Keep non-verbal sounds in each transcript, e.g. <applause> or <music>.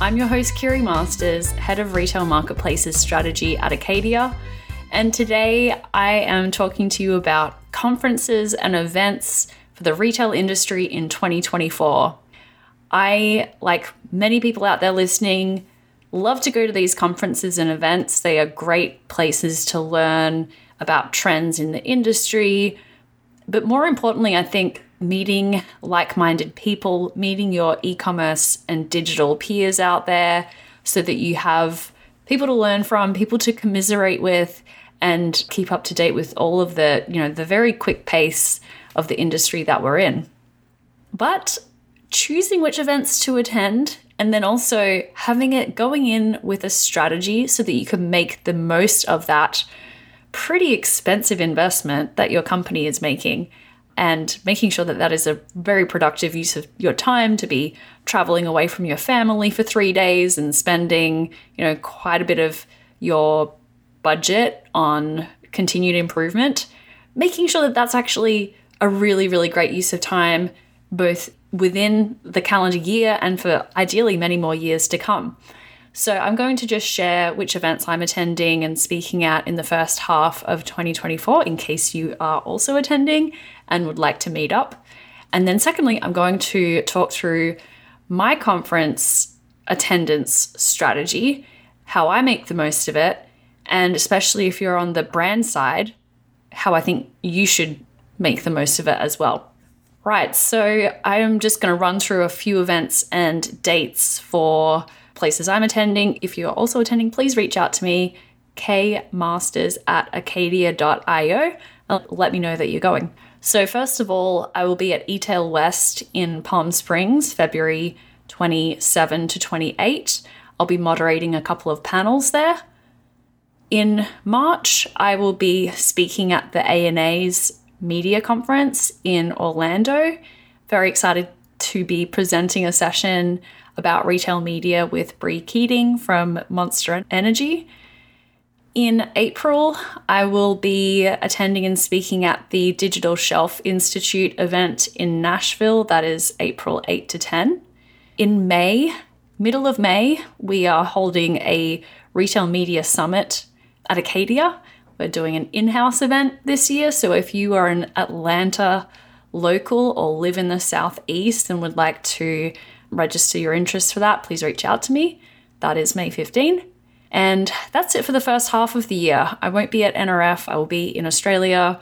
I'm your host, Kiri Masters, Head of Retail Marketplaces Strategy at Acadia. And today I am talking to you about conferences and events for the retail industry in 2024. I, like many people out there listening, love to go to these conferences and events. They are great places to learn about trends in the industry. But more importantly, I think meeting like minded people, meeting your e commerce and digital peers out there so that you have people to learn from, people to commiserate with, and keep up to date with all of the, you know, the very quick pace of the industry that we're in. But choosing which events to attend and then also having it going in with a strategy so that you can make the most of that pretty expensive investment that your company is making and making sure that that is a very productive use of your time to be traveling away from your family for 3 days and spending, you know, quite a bit of your budget on continued improvement, making sure that that's actually a really really great use of time both within the calendar year and for ideally many more years to come. So, I'm going to just share which events I'm attending and speaking at in the first half of 2024 in case you are also attending and would like to meet up. And then, secondly, I'm going to talk through my conference attendance strategy, how I make the most of it, and especially if you're on the brand side, how I think you should make the most of it as well. Right, so I am just going to run through a few events and dates for places I'm attending. If you're also attending, please reach out to me, kmasters at acadia.io. And let me know that you're going. So, first of all, I will be at eTail West in Palm Springs, February 27 to 28. I'll be moderating a couple of panels there. In March, I will be speaking at the ANA's media conference in Orlando. Very excited to be presenting a session about retail media with Bree Keating from Monster Energy. In April, I will be attending and speaking at the Digital Shelf Institute event in Nashville. That is April 8 to 10. In May, middle of May, we are holding a retail media summit at Acadia. We're doing an in house event this year. So if you are an Atlanta local or live in the Southeast and would like to register your interest for that, please reach out to me. That is May 15. And that's it for the first half of the year. I won't be at NRF, I will be in Australia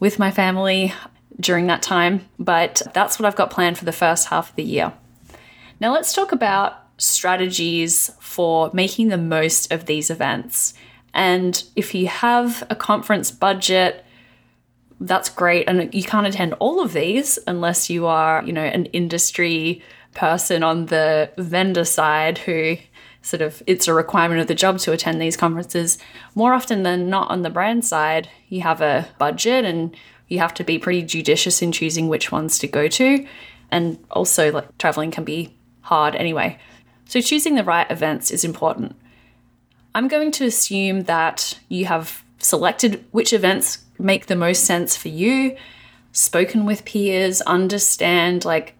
with my family during that time, but that's what I've got planned for the first half of the year. Now, let's talk about strategies for making the most of these events. And if you have a conference budget, that's great. And you can't attend all of these unless you are, you know, an industry person on the vendor side who sort of it's a requirement of the job to attend these conferences. More often than not on the brand side you have a budget and you have to be pretty judicious in choosing which ones to go to. And also like traveling can be hard anyway. So choosing the right events is important. I'm going to assume that you have selected which events make the most sense for you spoken with peers understand like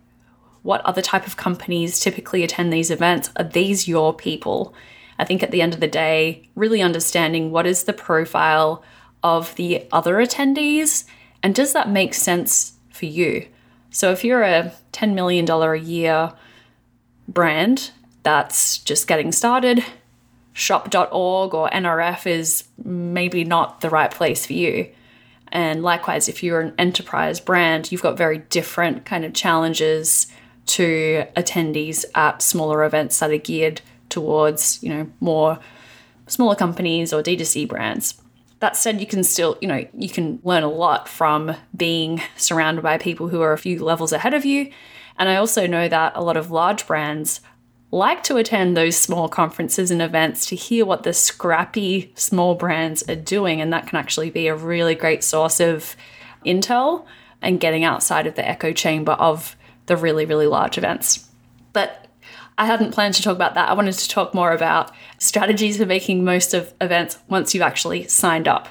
what other type of companies typically attend these events? Are these your people? I think at the end of the day, really understanding what is the profile of the other attendees and does that make sense for you? So if you're a $10 million a year brand that's just getting started, shop.org or NRF is maybe not the right place for you. And likewise, if you're an enterprise brand, you've got very different kind of challenges to attendees at smaller events that are geared towards, you know, more smaller companies or D2C brands. That said, you can still, you know, you can learn a lot from being surrounded by people who are a few levels ahead of you. And I also know that a lot of large brands like to attend those small conferences and events to hear what the scrappy small brands are doing. And that can actually be a really great source of intel and getting outside of the echo chamber of the really, really large events. But I hadn't planned to talk about that. I wanted to talk more about strategies for making most of events once you've actually signed up.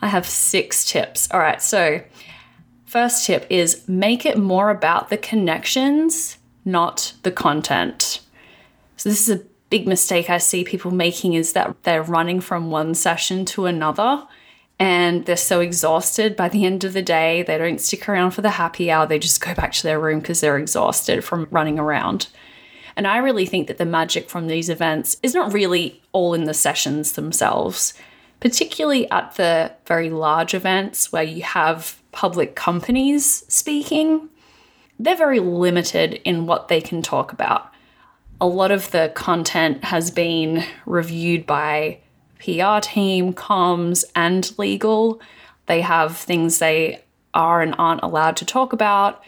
I have six tips. All right, so first tip is make it more about the connections, not the content. So this is a big mistake I see people making is that they're running from one session to another and they're so exhausted by the end of the day. They don't stick around for the happy hour. They just go back to their room because they're exhausted from running around. And I really think that the magic from these events is not really all in the sessions themselves, particularly at the very large events where you have public companies speaking. They're very limited in what they can talk about a lot of the content has been reviewed by PR team, comms, and legal. They have things they are and aren't allowed to talk about.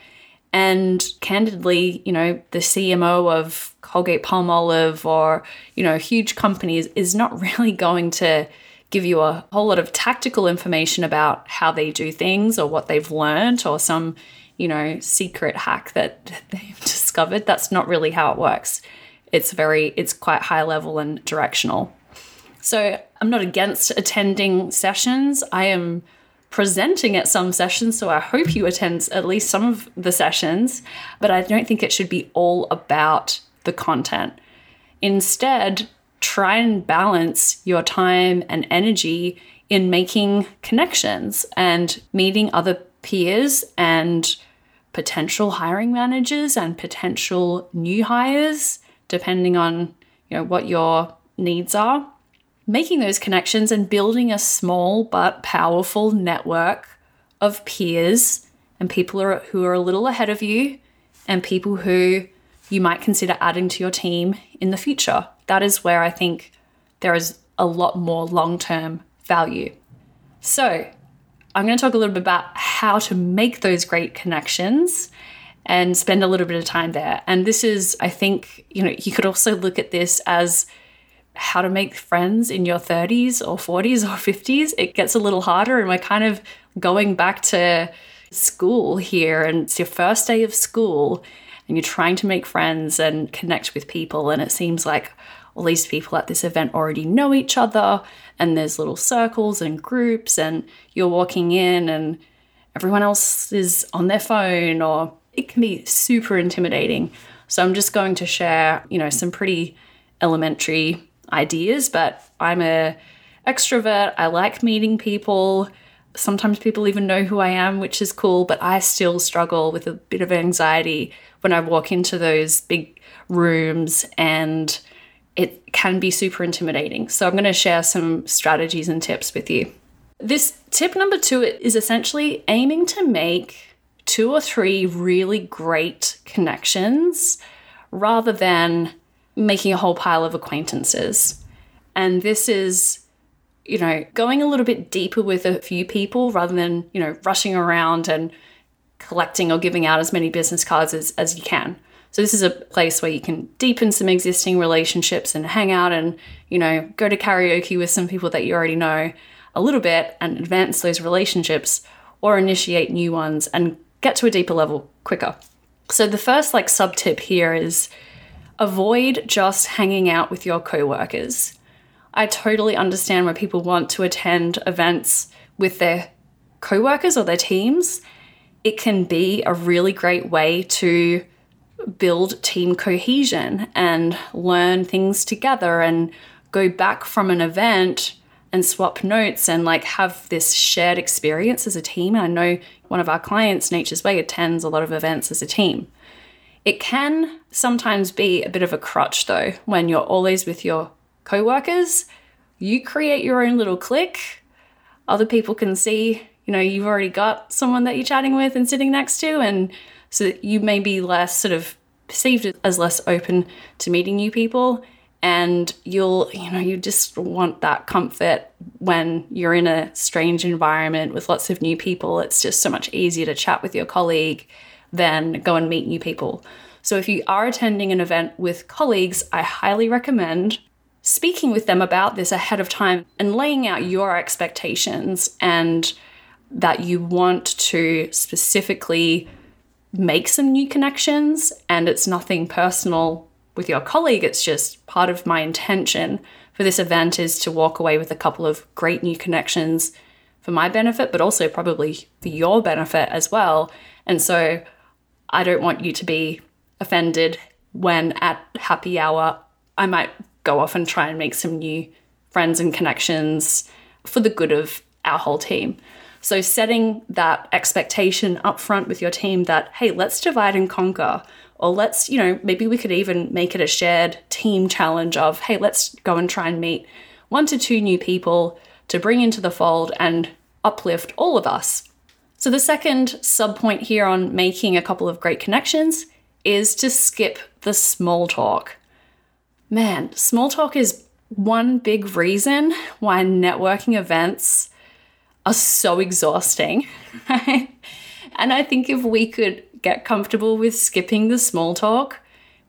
And candidly, you know, the CMO of Colgate Palmolive or, you know, huge companies is not <laughs> really going to give you a whole lot of tactical information about how they do things or what they've learned or some, you know, secret hack that <laughs> they've discovered. That's not really how it works it's very it's quite high level and directional. So I'm not against attending sessions. I am presenting at some sessions, so I hope you attend at least some of the sessions, but I don't think it should be all about the content. Instead, try and balance your time and energy in making connections and meeting other peers and potential hiring managers and potential new hires depending on you know what your needs are making those connections and building a small but powerful network of peers and people who are a little ahead of you and people who you might consider adding to your team in the future. That is where I think there is a lot more long term value. So, I'm going to talk a little bit about how to make those great connections and spend a little bit of time there. And this is, I think, you know, you could also look at this as how to make friends in your 30s or 40s or 50s. It gets a little harder, and we're kind of going back to school here, and it's your first day of school, and you're trying to make friends and connect with people. And it seems like all these people at this event already know each other, and there's little circles and groups, and you're walking in, and everyone else is on their phone or it can be super intimidating. So I'm just going to share, you know, some pretty elementary ideas, but I'm a extrovert. I like meeting people. Sometimes people even know who I am, which is cool, but I still struggle with a bit of anxiety when I walk into those big rooms and it can be super intimidating. So I'm going to share some strategies and tips with you. This tip number 2 is essentially aiming to make two or three really great connections rather than making a whole pile of acquaintances. And this is, you know, going a little bit deeper with a few people rather than, you know, rushing around and collecting or giving out as many business cards as, as you can. So this is a place where you can deepen some existing relationships and hang out and, you know, go to karaoke with some people that you already know a little bit and advance those relationships or initiate new ones and get to a deeper level quicker. So the first like sub tip here is avoid just hanging out with your coworkers. I totally understand why people want to attend events with their coworkers or their teams. It can be a really great way to build team cohesion and learn things together and go back from an event and swap notes and like have this shared experience as a team. I know one of our clients, Nature's Way, attends a lot of events as a team. It can sometimes be a bit of a crutch though when you're always with your coworkers. You create your own little clique. Other people can see, you know, you've already got someone that you're chatting with and sitting next to, and so you may be less sort of perceived as less open to meeting new people and you'll you know you just want that comfort when you're in a strange environment with lots of new people it's just so much easier to chat with your colleague than go and meet new people. So if you are attending an event with colleagues, I highly recommend speaking with them about this ahead of time and laying out your expectations and that you want to specifically make some new connections and it's nothing personal with your colleague it's just part of my intention for this event is to walk away with a couple of great new connections for my benefit but also probably for your benefit as well. And so i don't want you to be offended when at happy hour i might go off and try and make some new friends and connections for the good of our whole team. So, setting that expectation up front with your team that, hey, let's divide and conquer, or let's, you know, maybe we could even make it a shared team challenge of, hey, let's go and try and meet one to two new people to bring into the fold and uplift all of us. So, the second sub point here on making a couple of great connections is to skip the small talk. Man, small talk is one big reason why networking events are so exhausting. <laughs> and I think if we could get comfortable with skipping the small talk,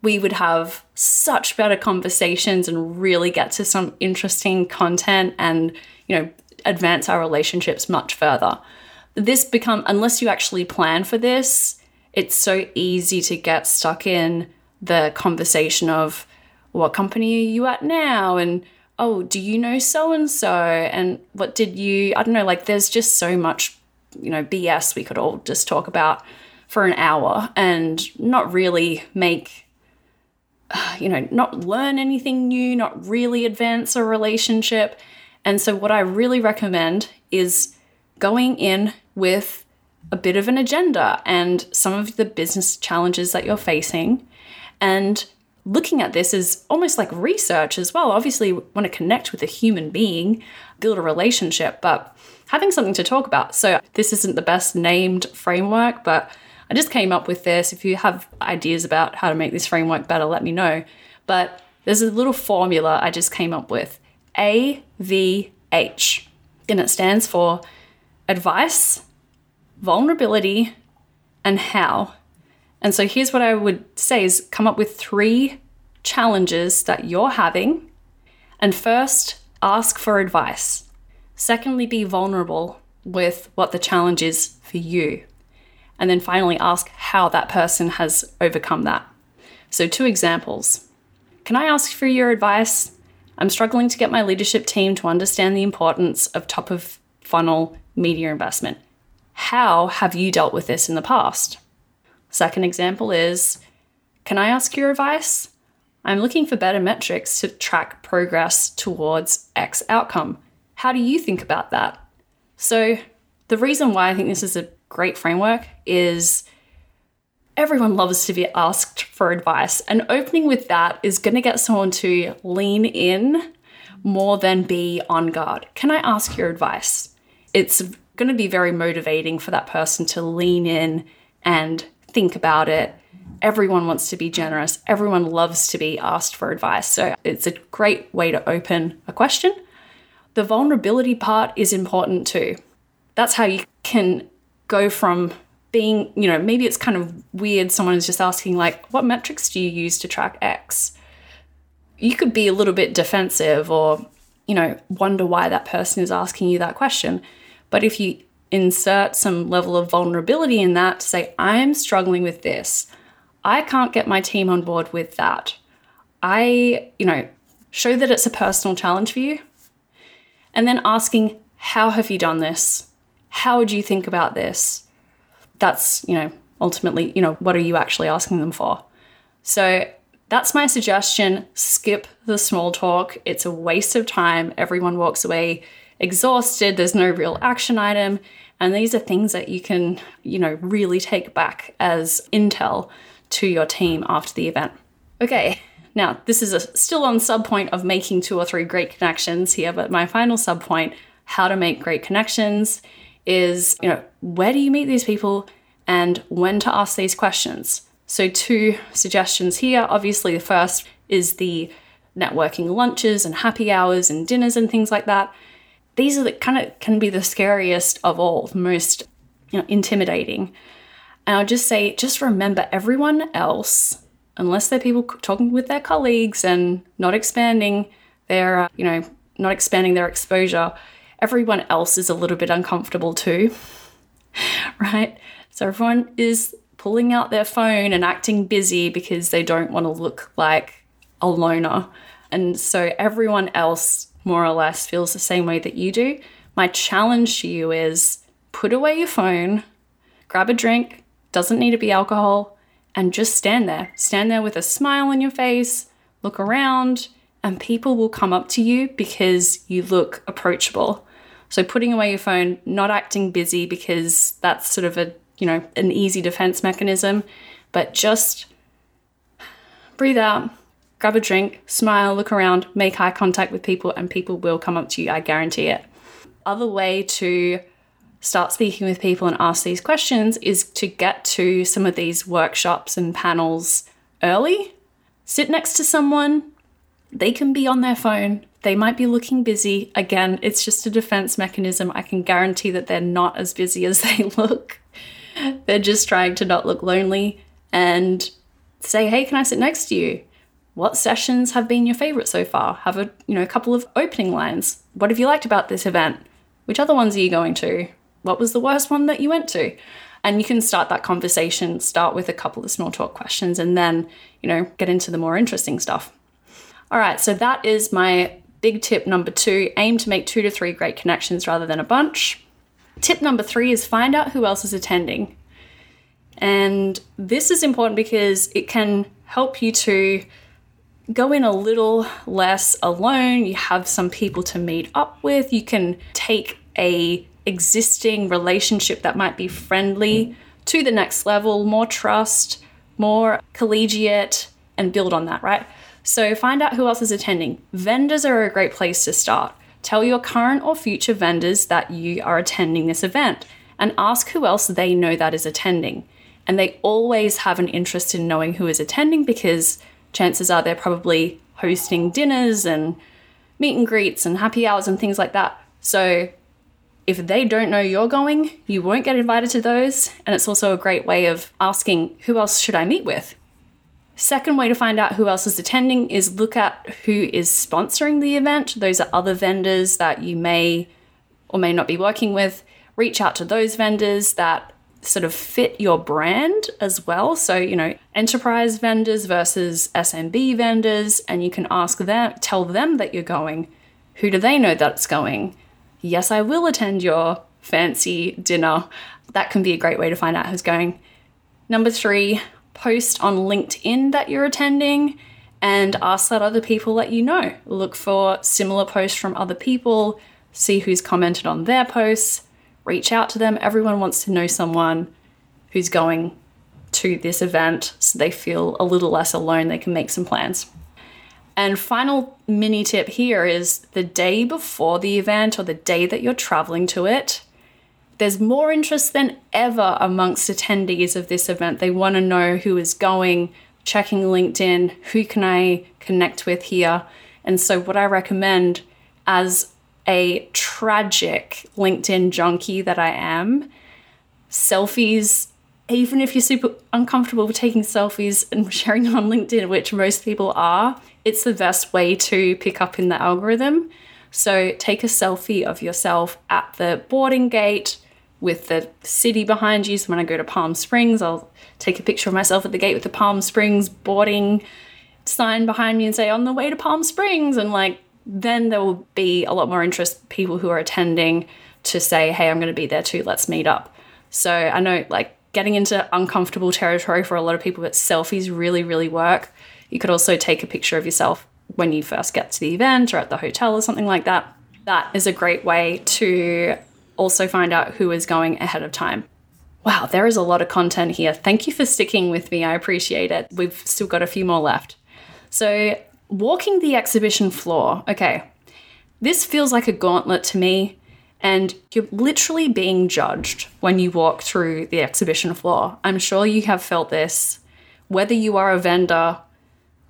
we would have such better conversations and really get to some interesting content and, you know, advance our relationships much further. This become unless you actually plan for this, it's so easy to get stuck in the conversation of what company are you at now? And oh, do you know so and so? And what did you, I don't know, like there's just so much, you know, BS we could all just talk about for an hour and not really make, <sighs> you know, not learn anything new, not really advance a relationship. And so, what I really recommend is going in with a bit of an agenda and some of the business challenges that you're facing and looking at this is almost like research as well. Obviously, want to connect with a human being, build a relationship, but having something to talk about. So, this isn't the best named framework, but I just came up with this. If you have ideas about how to make this framework better, let me know. But there's a little formula I just came up with AVH, and it stands for advice, vulnerability, and how. And so here's what I would say is come up with three challenges that you're having. And first, ask for advice. Secondly, be vulnerable with what the challenge is for you. And then finally, ask how that person has overcome that. So, two examples. Can I ask for your advice? I'm struggling to get my leadership team to understand the importance of top of funnel media investment. How have you dealt with this in the past? Second example is Can I ask your advice? I'm looking for better metrics to track progress towards X outcome. How do you think about that? So, the reason why I think this is a great framework is everyone loves to be asked for advice, and opening with that is going to get someone to lean in more than be on guard. Can I ask your advice? It's going to be very motivating for that person to lean in and think about it. Everyone wants to be generous. Everyone loves to be asked for advice. So it's a great way to open a question. The vulnerability part is important too. That's how you can go from being, you know, maybe it's kind of weird. Someone is just asking, like, what metrics do you use to track X? You could be a little bit defensive or, you know, wonder why that person is asking you that question. But if you insert some level of vulnerability in that to say, I'm struggling with this. I can't get my team on board with that. I, you know, show that it's a personal challenge for you. And then asking, how have you done this? How would you think about this? That's, you know, ultimately, you know, what are you actually asking them for? So that's my suggestion. Skip the small talk. It's a waste of time. Everyone walks away exhausted, there's no real action item. And these are things that you can, you know, really take back as intel to your team after the event. Okay, now this is a, still on sub point of making two or three great connections here, but my final sub point, how to make great connections, is, you know, where do you meet these people and when to ask these questions? So, two suggestions here. Obviously, the first is the networking lunches and happy hours and dinners and things like that these are the kind of can be the scariest of all, the most you know, intimidating. And I'll just say, just remember everyone else unless they're people talking with their colleagues and not expanding their, uh, you know, not expanding their exposure, everyone else is a little bit uncomfortable too, <laughs> right? So everyone is pulling out their phone and acting busy because they don't want to look like a loner. And so everyone else more or less feels the same way that you do. My challenge to you is put away your phone, grab a drink, doesn't need to be alcohol, and just stand there. Stand there with a smile on your face, look around, and people will come up to you because you look approachable. So putting away your phone, not acting busy because that's sort of a, you know, an easy defense mechanism, but just breathe out, grab a drink, smile, look around, make eye contact with people, and people will come up to you. I guarantee it. Other way to start speaking with people and ask these questions is to get to some of these workshops and panels early. Sit next to someone, they can be on their phone, they might be looking busy. Again, it's just a defense mechanism. I can guarantee that they're not as busy as <laughs> they look. They're just trying to not look lonely and say, "Hey, can I sit next to you?" What sessions have been your favorite so far? Have a, you know, a couple of opening lines. What have you liked about this event? Which other ones are you going to? What was the worst one that you went to? And you can start that conversation, start with a couple of small talk questions, and then, you know, get into the more interesting stuff. All right, so that is my big tip number two aim to make two to three great connections rather than a bunch. Tip number three is find out who else is attending. And this is important because it can help you to go in a little less alone. You have some people to meet up with. You can take a existing relationship that might be friendly to the next level, more trust, more collegiate, and build on that, right? So find out who else is attending. Vendors are a great place to start. Tell your current or future vendors that you are attending this event and ask who else they know that is attending. And they always have an interest in knowing who is attending because chances are they're probably hosting dinners and meet and greets and happy hours and things like that. So if they don't know you're going, you won't get invited to those. And it's also a great way of asking, who else should I meet with? Second way to find out who else is attending is look at who is sponsoring the event. Those are other vendors that you may or may not be working with. Reach out to those vendors that sort of fit your brand as well. So, you know, enterprise vendors versus SMB vendors, and you can ask them, tell them that you're going. Who do they know that's going? Yes, I will attend your fancy dinner. That can be a great way to find out who's going. Number three, post on LinkedIn that you're attending and ask that other people that you know. Look for similar posts from other people, see who's commented on their posts, reach out to them. Everyone wants to know someone who's going to this event so they feel a little less alone. They can make some plans. And final mini tip here is the day before the event or the day that you're traveling to it, there's more interest than ever amongst attendees of this event. They want to know who is going, checking LinkedIn, who can I connect with here. And so, what I recommend as a tragic LinkedIn junkie that I am, selfies, even if you're super uncomfortable with taking selfies and <laughs> sharing them on LinkedIn, which most people are, it's the best way to pick up in the algorithm. So take a selfie of yourself at the boarding gate with the city behind you. So when I go to Palm Springs, I'll take a picture of myself at the gate with the Palm Springs boarding sign behind me and say, on the way to Palm Springs. And like, then there will be a lot more interest, people who are attending to say, hey, I'm going to be there too, let's meet up. So I know like getting into uncomfortable territory for a lot of people, but selfies really, really work. You could also take a picture of yourself when you first get to the event or at the hotel or something like that. That is a great way to also find out who is going ahead of time. Wow, there is a lot of content here. Thank you for sticking with me. I appreciate it. We've still got a few more left. So, walking the exhibition floor. Okay, this feels like a gauntlet to me, and you're literally being judged when you walk through the exhibition floor. I'm sure you have felt this. Whether you are a vendor,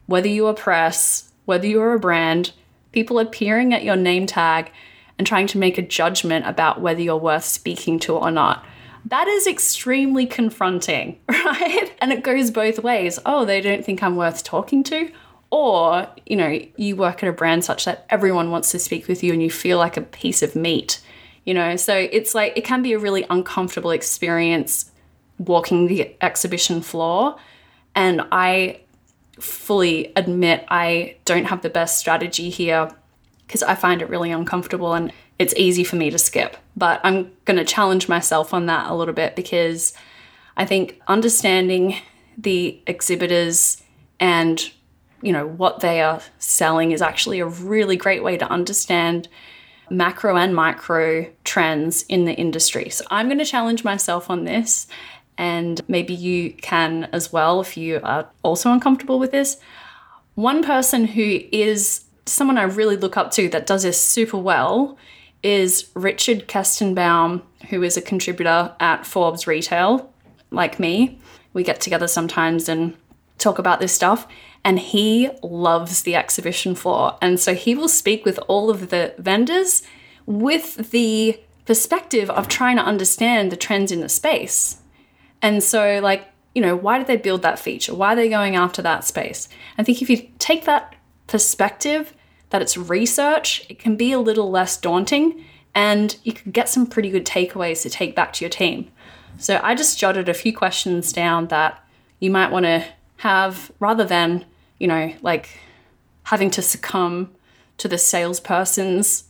whether you are press, whether you are a brand, people are peering at your name tag and trying to make a judgment about whether you're worth speaking to or not. That is extremely confronting, <laughs> right? And it goes both ways. Oh, they don't think I'm worth talking to. Or, you know, you work at a brand such that everyone wants to speak with you and you feel like a piece of meat, you know? So it's like, it can be a really uncomfortable experience walking the exhibition floor. And I fully admit I don't have the best strategy here because I find it really uncomfortable and it's easy for me to skip. But I'm going to challenge myself on that a little bit because I think understanding the exhibitors and you know what they are selling is actually a really great way to understand macro and micro trends in the industry. So I'm going to challenge myself on this and maybe you can as well if you are also uncomfortable with this. One person who is someone I really look up to that does this super well is Richard Kestenbaum, who is a contributor at Forbes Retail, like me. We get together sometimes and talk about this stuff. And he loves the exhibition floor. And so he will speak with all of the vendors with the perspective of trying to understand the trends in the space. And so, like, you know, why did they build that feature? Why are they going after that space? I think if you take that perspective that it's research, it can be a little less daunting and you can get some pretty good takeaways to take back to your team. So I just jotted a few questions down that you might want to have rather than, you know, like having to succumb to the salesperson's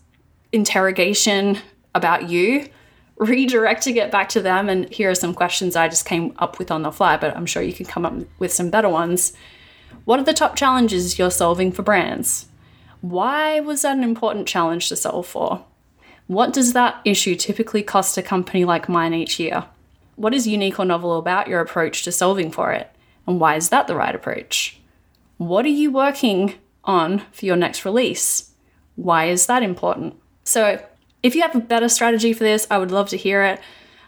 interrogation about you <laughs> redirecting it back to them. And here are some questions I just came up with on the fly, but I'm sure you can come up with some better ones. What are the top challenges you're solving for brands? Why was that an important challenge to solve for? What does that issue typically cost a company like mine each year? What is unique or novel about your approach to solving for it? And why is that the right approach? What are you working on for your next release? Why is that important? So, if you have a better strategy for this, I would love to hear it.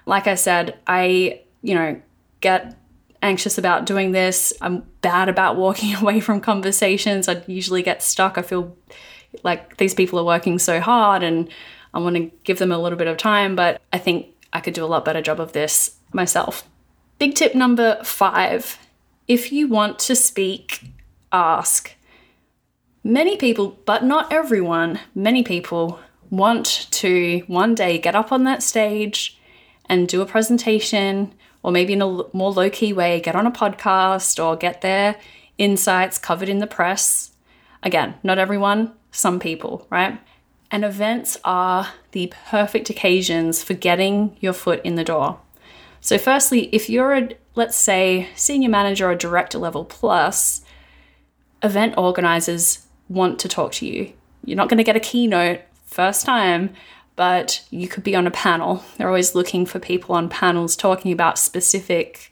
Like I said, I, you know, get anxious about doing this. I'm bad about walking <laughs> away from conversations. I usually get stuck. I feel like these people are working so hard and I want to give them a little bit of time, but I think I could do a lot better job of this myself. Big tip number five if you want to speak, ask. Many people, but not everyone, many people want to one day get up on that stage and do a presentation, or maybe in a more low key way, get on a podcast or get their insights covered in the press. Again, not everyone, some people, right? And events are the perfect occasions for getting your foot in the door. So, firstly, if you're a, let's say, senior manager or director level plus, event organizers want to talk to you. You're not going to get a keynote first time, but you could be on a panel. They're always looking for people on panels talking about specific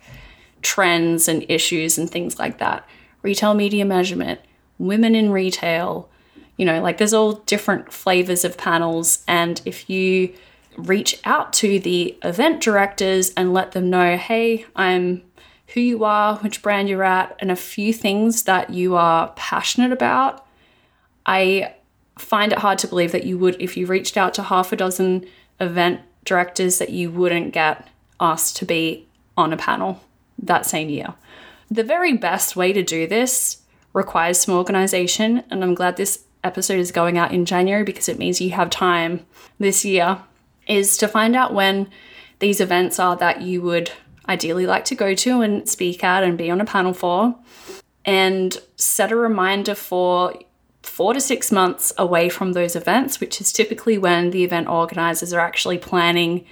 trends and issues and things like that. Retail media measurement, women in retail, you know, like there's all different flavors of panels. And if you reach out to the event directors and let them know, hey, I'm who you are, which brand you're at, and a few things that you are passionate about, I find it hard to believe that you would, if you reached out to half a dozen event directors, that you wouldn't get asked to be on a panel that same year. The very best way to do this requires some organization, and I'm glad this episode is going out in January because it means you have time this year, is to find out when these events are that you would ideally like to go to and speak at and be on a panel for, and set a reminder for four to six months away from those events, which is typically when the event organizers are actually planning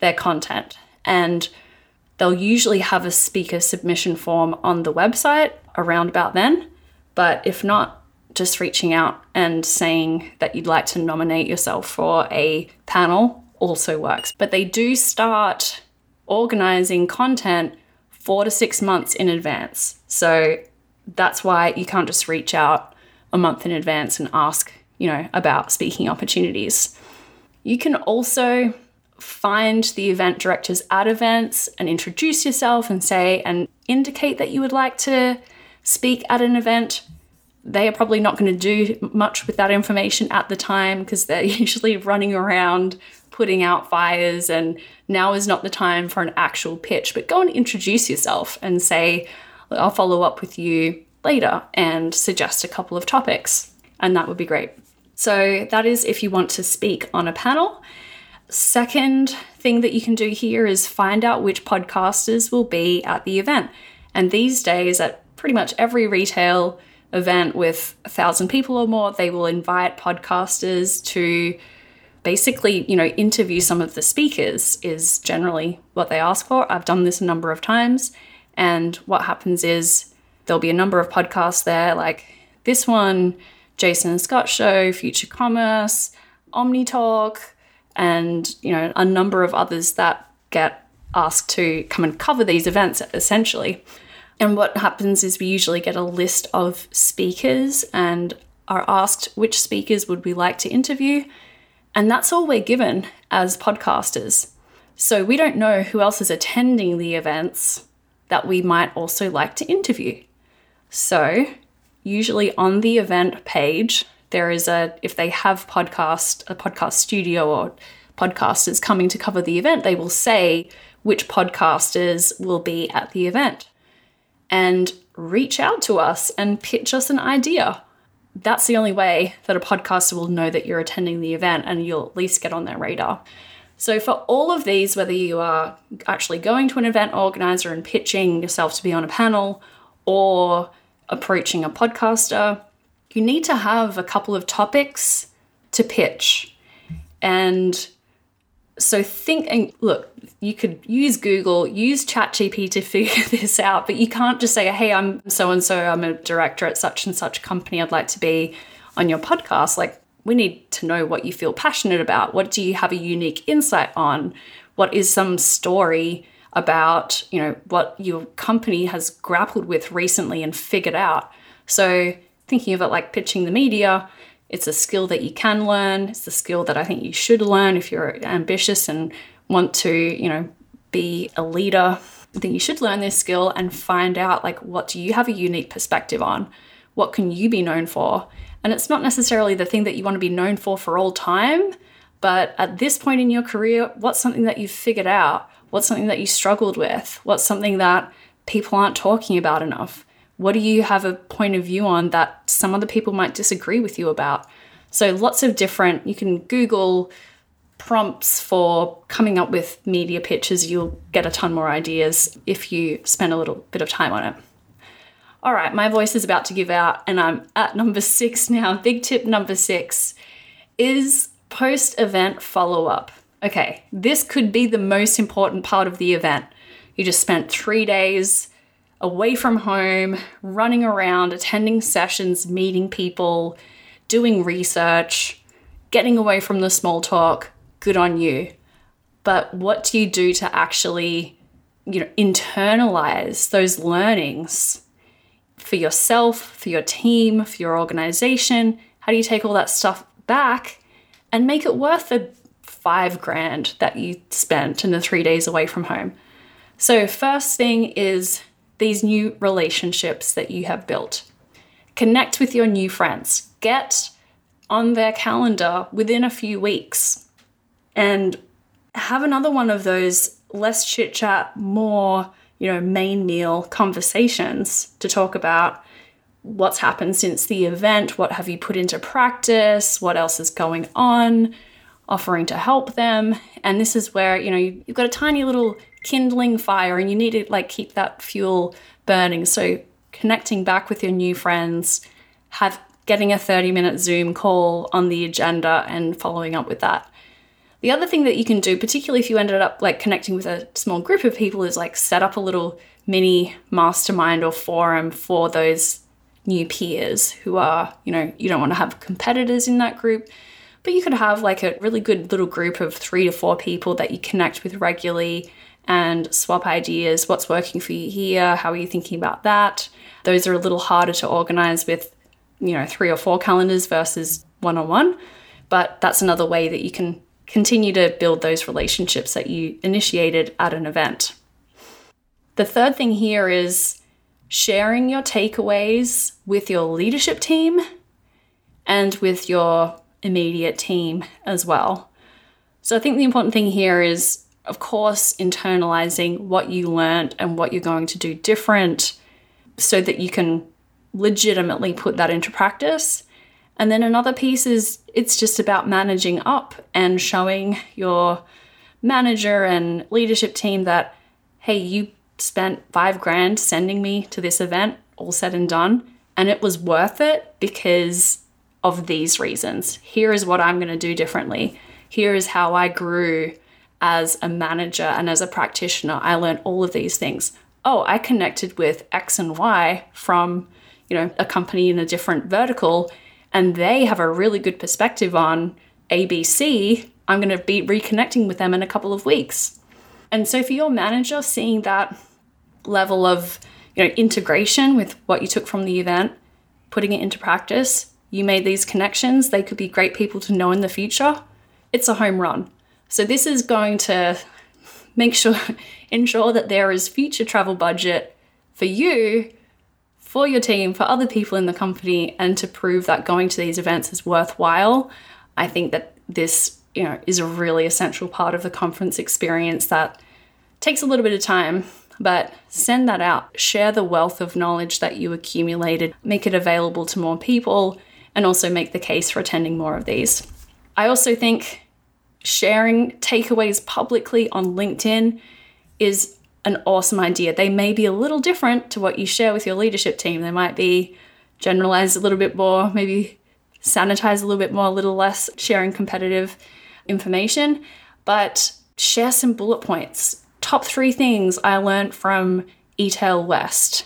their content. And they'll usually have a speaker submission form on the website around about then. But if not, just reaching out and saying that you'd like to nominate yourself for a panel also works. But they do start organizing content four to six months in advance. So that's why you can't just reach out a month in advance and ask, you know, about speaking opportunities. You can also find the event directors at events and introduce yourself and say and indicate that you would like to speak at an event. They are probably not going to do much with that information at the time because they're <laughs> usually running around putting out fires and now is not the time for an actual pitch, but go and introduce yourself and say, I'll follow up with you later and suggest a couple of topics. And that would be great. So, that is if you want to speak on a panel. Second thing that you can do here is find out which podcasters will be at the event. And these days, at pretty much every retail event with a thousand people or more, they will invite podcasters to basically, you know, interview some of the speakers, is generally what they ask for. I've done this a number of times. And what happens is there'll be a number of podcasts there, like this one, Jason and Scott Show, Future Commerce, OmniTalk, and you know a number of others that get asked to come and cover these events essentially. And what happens is we usually get a list of speakers and are asked which speakers would we like to interview. And that's all we're given as podcasters. So we don't know who else is attending the events that we might also like to interview. So, usually on the event page, there is a if they have podcast a podcast studio or podcasters coming to cover the event, they will say which podcasters will be at the event and reach out to us and pitch us an idea. That's the only way that a podcaster will know that you're attending the event and you'll at least get on their radar. So, for all of these, whether you are actually going to an event organizer and pitching yourself to be on a panel or approaching a podcaster, you need to have a couple of topics to pitch. And so think and look, you could use Google, use ChatGPT to <laughs> figure this out, but you can't just say, hey, I'm so and so, I'm a director at such and such company, I'd like to be on your podcast. Like, we need to know what you feel passionate about. What do you have a unique insight on? What is some story about, you know, what your company has grappled with recently and figured out? So thinking of it like pitching the media, it's a skill that you can learn. It's a skill that I think you should learn if you're ambitious and want to, you know, be a leader. I think you should learn this skill and find out like what do you have a unique perspective on? What can you be known for? And it's not necessarily the thing that you want to be known for for all time, but at this point in your career, what's something that you've figured out? What's something that you struggled with? What's something that people aren't talking about enough? What do you have a point of view on that some other people might disagree with you about? So, lots of different, you can Google prompts for coming up with media pitches. You'll get a ton more ideas if you spend a little bit of time on it. All right, my voice is about to give out, and I'm at number six now. <laughs> Big tip number six is post event follow up. Okay, this could be the most important part of the event. You just spent three days away from home, running around, attending sessions, meeting people, doing research, getting away from the small talk, good on you. But what do you do to actually, you know, internalize those learnings for yourself, for your team, for your organization? How do you take all that stuff back and make it worth the five grand that you spent in the three days away from home? So, first thing is these new relationships that you have built. Connect with your new friends. Get on their calendar within a few weeks and have another one of those less chit chat, more, you know, main meal conversations to talk about what's happened since the event, what have you put into practice, what else is going on, offering to help them. And this is where, you know, you've got a tiny little kindling fire and you need to like keep that fuel burning. So connecting back with your new friends, have getting a 30 minute Zoom call on the agenda and following up with that. The other thing that you can do, particularly if you ended up like connecting with a small group of people, is like set up a little mini mastermind or forum for those new peers who are, you know, you don't want to have competitors in that group, but you could have like a really good little group of three to four people that you connect with regularly and swap ideas. What's working for you here? How are you thinking about that? Those are a little harder to organize with, you know, three or four calendars versus one on one. But that's another way that you can continue to build those relationships that you initiated at an event. The third thing here is sharing your takeaways with your leadership team and with your immediate team as well. So I think the important thing here is, of course, internalizing what you learned and what you're going to do different so that you can legitimately put that into practice. And then another piece is it's just about managing up and showing your manager and leadership team that, hey, you spent five grand sending me to this event, all said and done, and it was worth it because of these reasons. Here is what I'm going to do differently. Here is how I grew as a manager and as a practitioner. I learned all of these things. Oh, I connected with X and Y from, you know, a company in a different vertical and they have a really good perspective on ABC. I'm going to be reconnecting with them in a couple of weeks. And so for your manager seeing that level of, you know, integration with what you took from the event, putting it into practice, you made these connections, they could be great people to know in the future. It's a home run. So this is going to make sure <laughs> ensure that there is future travel budget for you, for your team, for other people in the company and to prove that going to these events is worthwhile. I think that this, you know, is a really essential part of the conference experience that takes a little bit of time but send that out. Share the wealth of knowledge that you accumulated, make it available to more people, and also make the case for attending more of these. I also think sharing takeaways publicly on LinkedIn is an awesome idea. They may be a little different to what you share with your leadership team. They might be generalized a little bit more, maybe sanitize a little bit more, a little less sharing competitive information, but share some bullet points top three things I learned from eTail West.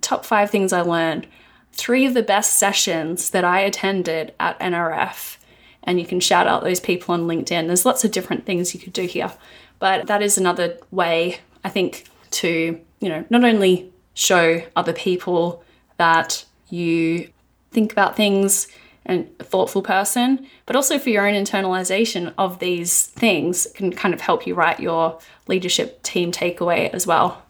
Top five things I learned. Three of the best sessions that I attended at NRF. And you can shout out those people on LinkedIn. There's lots of different things you could do here. But that is another way, I think, to, you know, not only show other people that you think about things and a thoughtful person, but also for your own internalization of these things can kind of help you write your leadership team takeaway as well.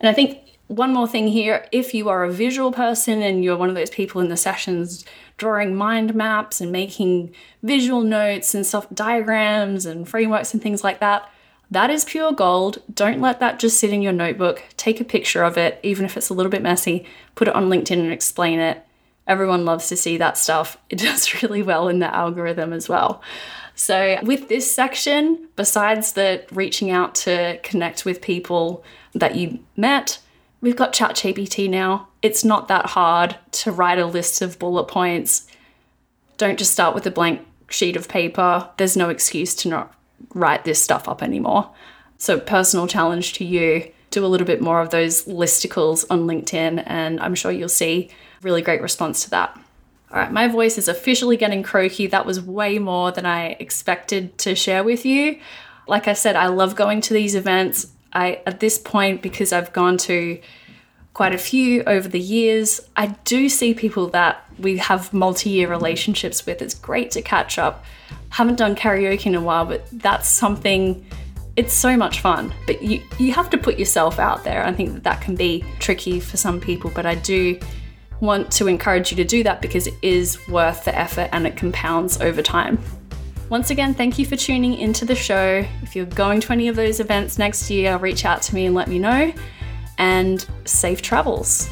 And I think one more thing here if you are a visual person and you're one of those people in the sessions drawing mind maps and making visual notes and stuff, diagrams and frameworks and things like that, that is pure gold. Don't let that just sit in your notebook. Take a picture of it, even if it's a little bit messy, put it on LinkedIn and explain it Everyone loves to see that stuff. <laughs> It does really well in the algorithm as well. So, with this section, besides the reaching out to connect with people that you met, we've got ChatGPT now. It's not that hard to write a list of bullet points. Don't just start with a blank sheet of paper. There's no excuse to not write this stuff up anymore. So, personal challenge to you do a little bit more of those listicles on LinkedIn, and I'm sure you'll see really great response to that. All right, my voice is officially getting croaky. That was way more than I expected to share with you. Like I said, I love going to these events. I at this point because I've gone to quite a few over the years, I do see people that we have multi-year relationships with. It's great to catch up. Haven't done karaoke in a while, but that's something it's so much fun. But you you have to put yourself out there. I think that that can be tricky for some people, but I do want to encourage you to do that because it is worth the effort and it compounds over time. Once again, thank you for tuning into the show. If you're going to any of those events next year, reach out to me and let me know and safe travels.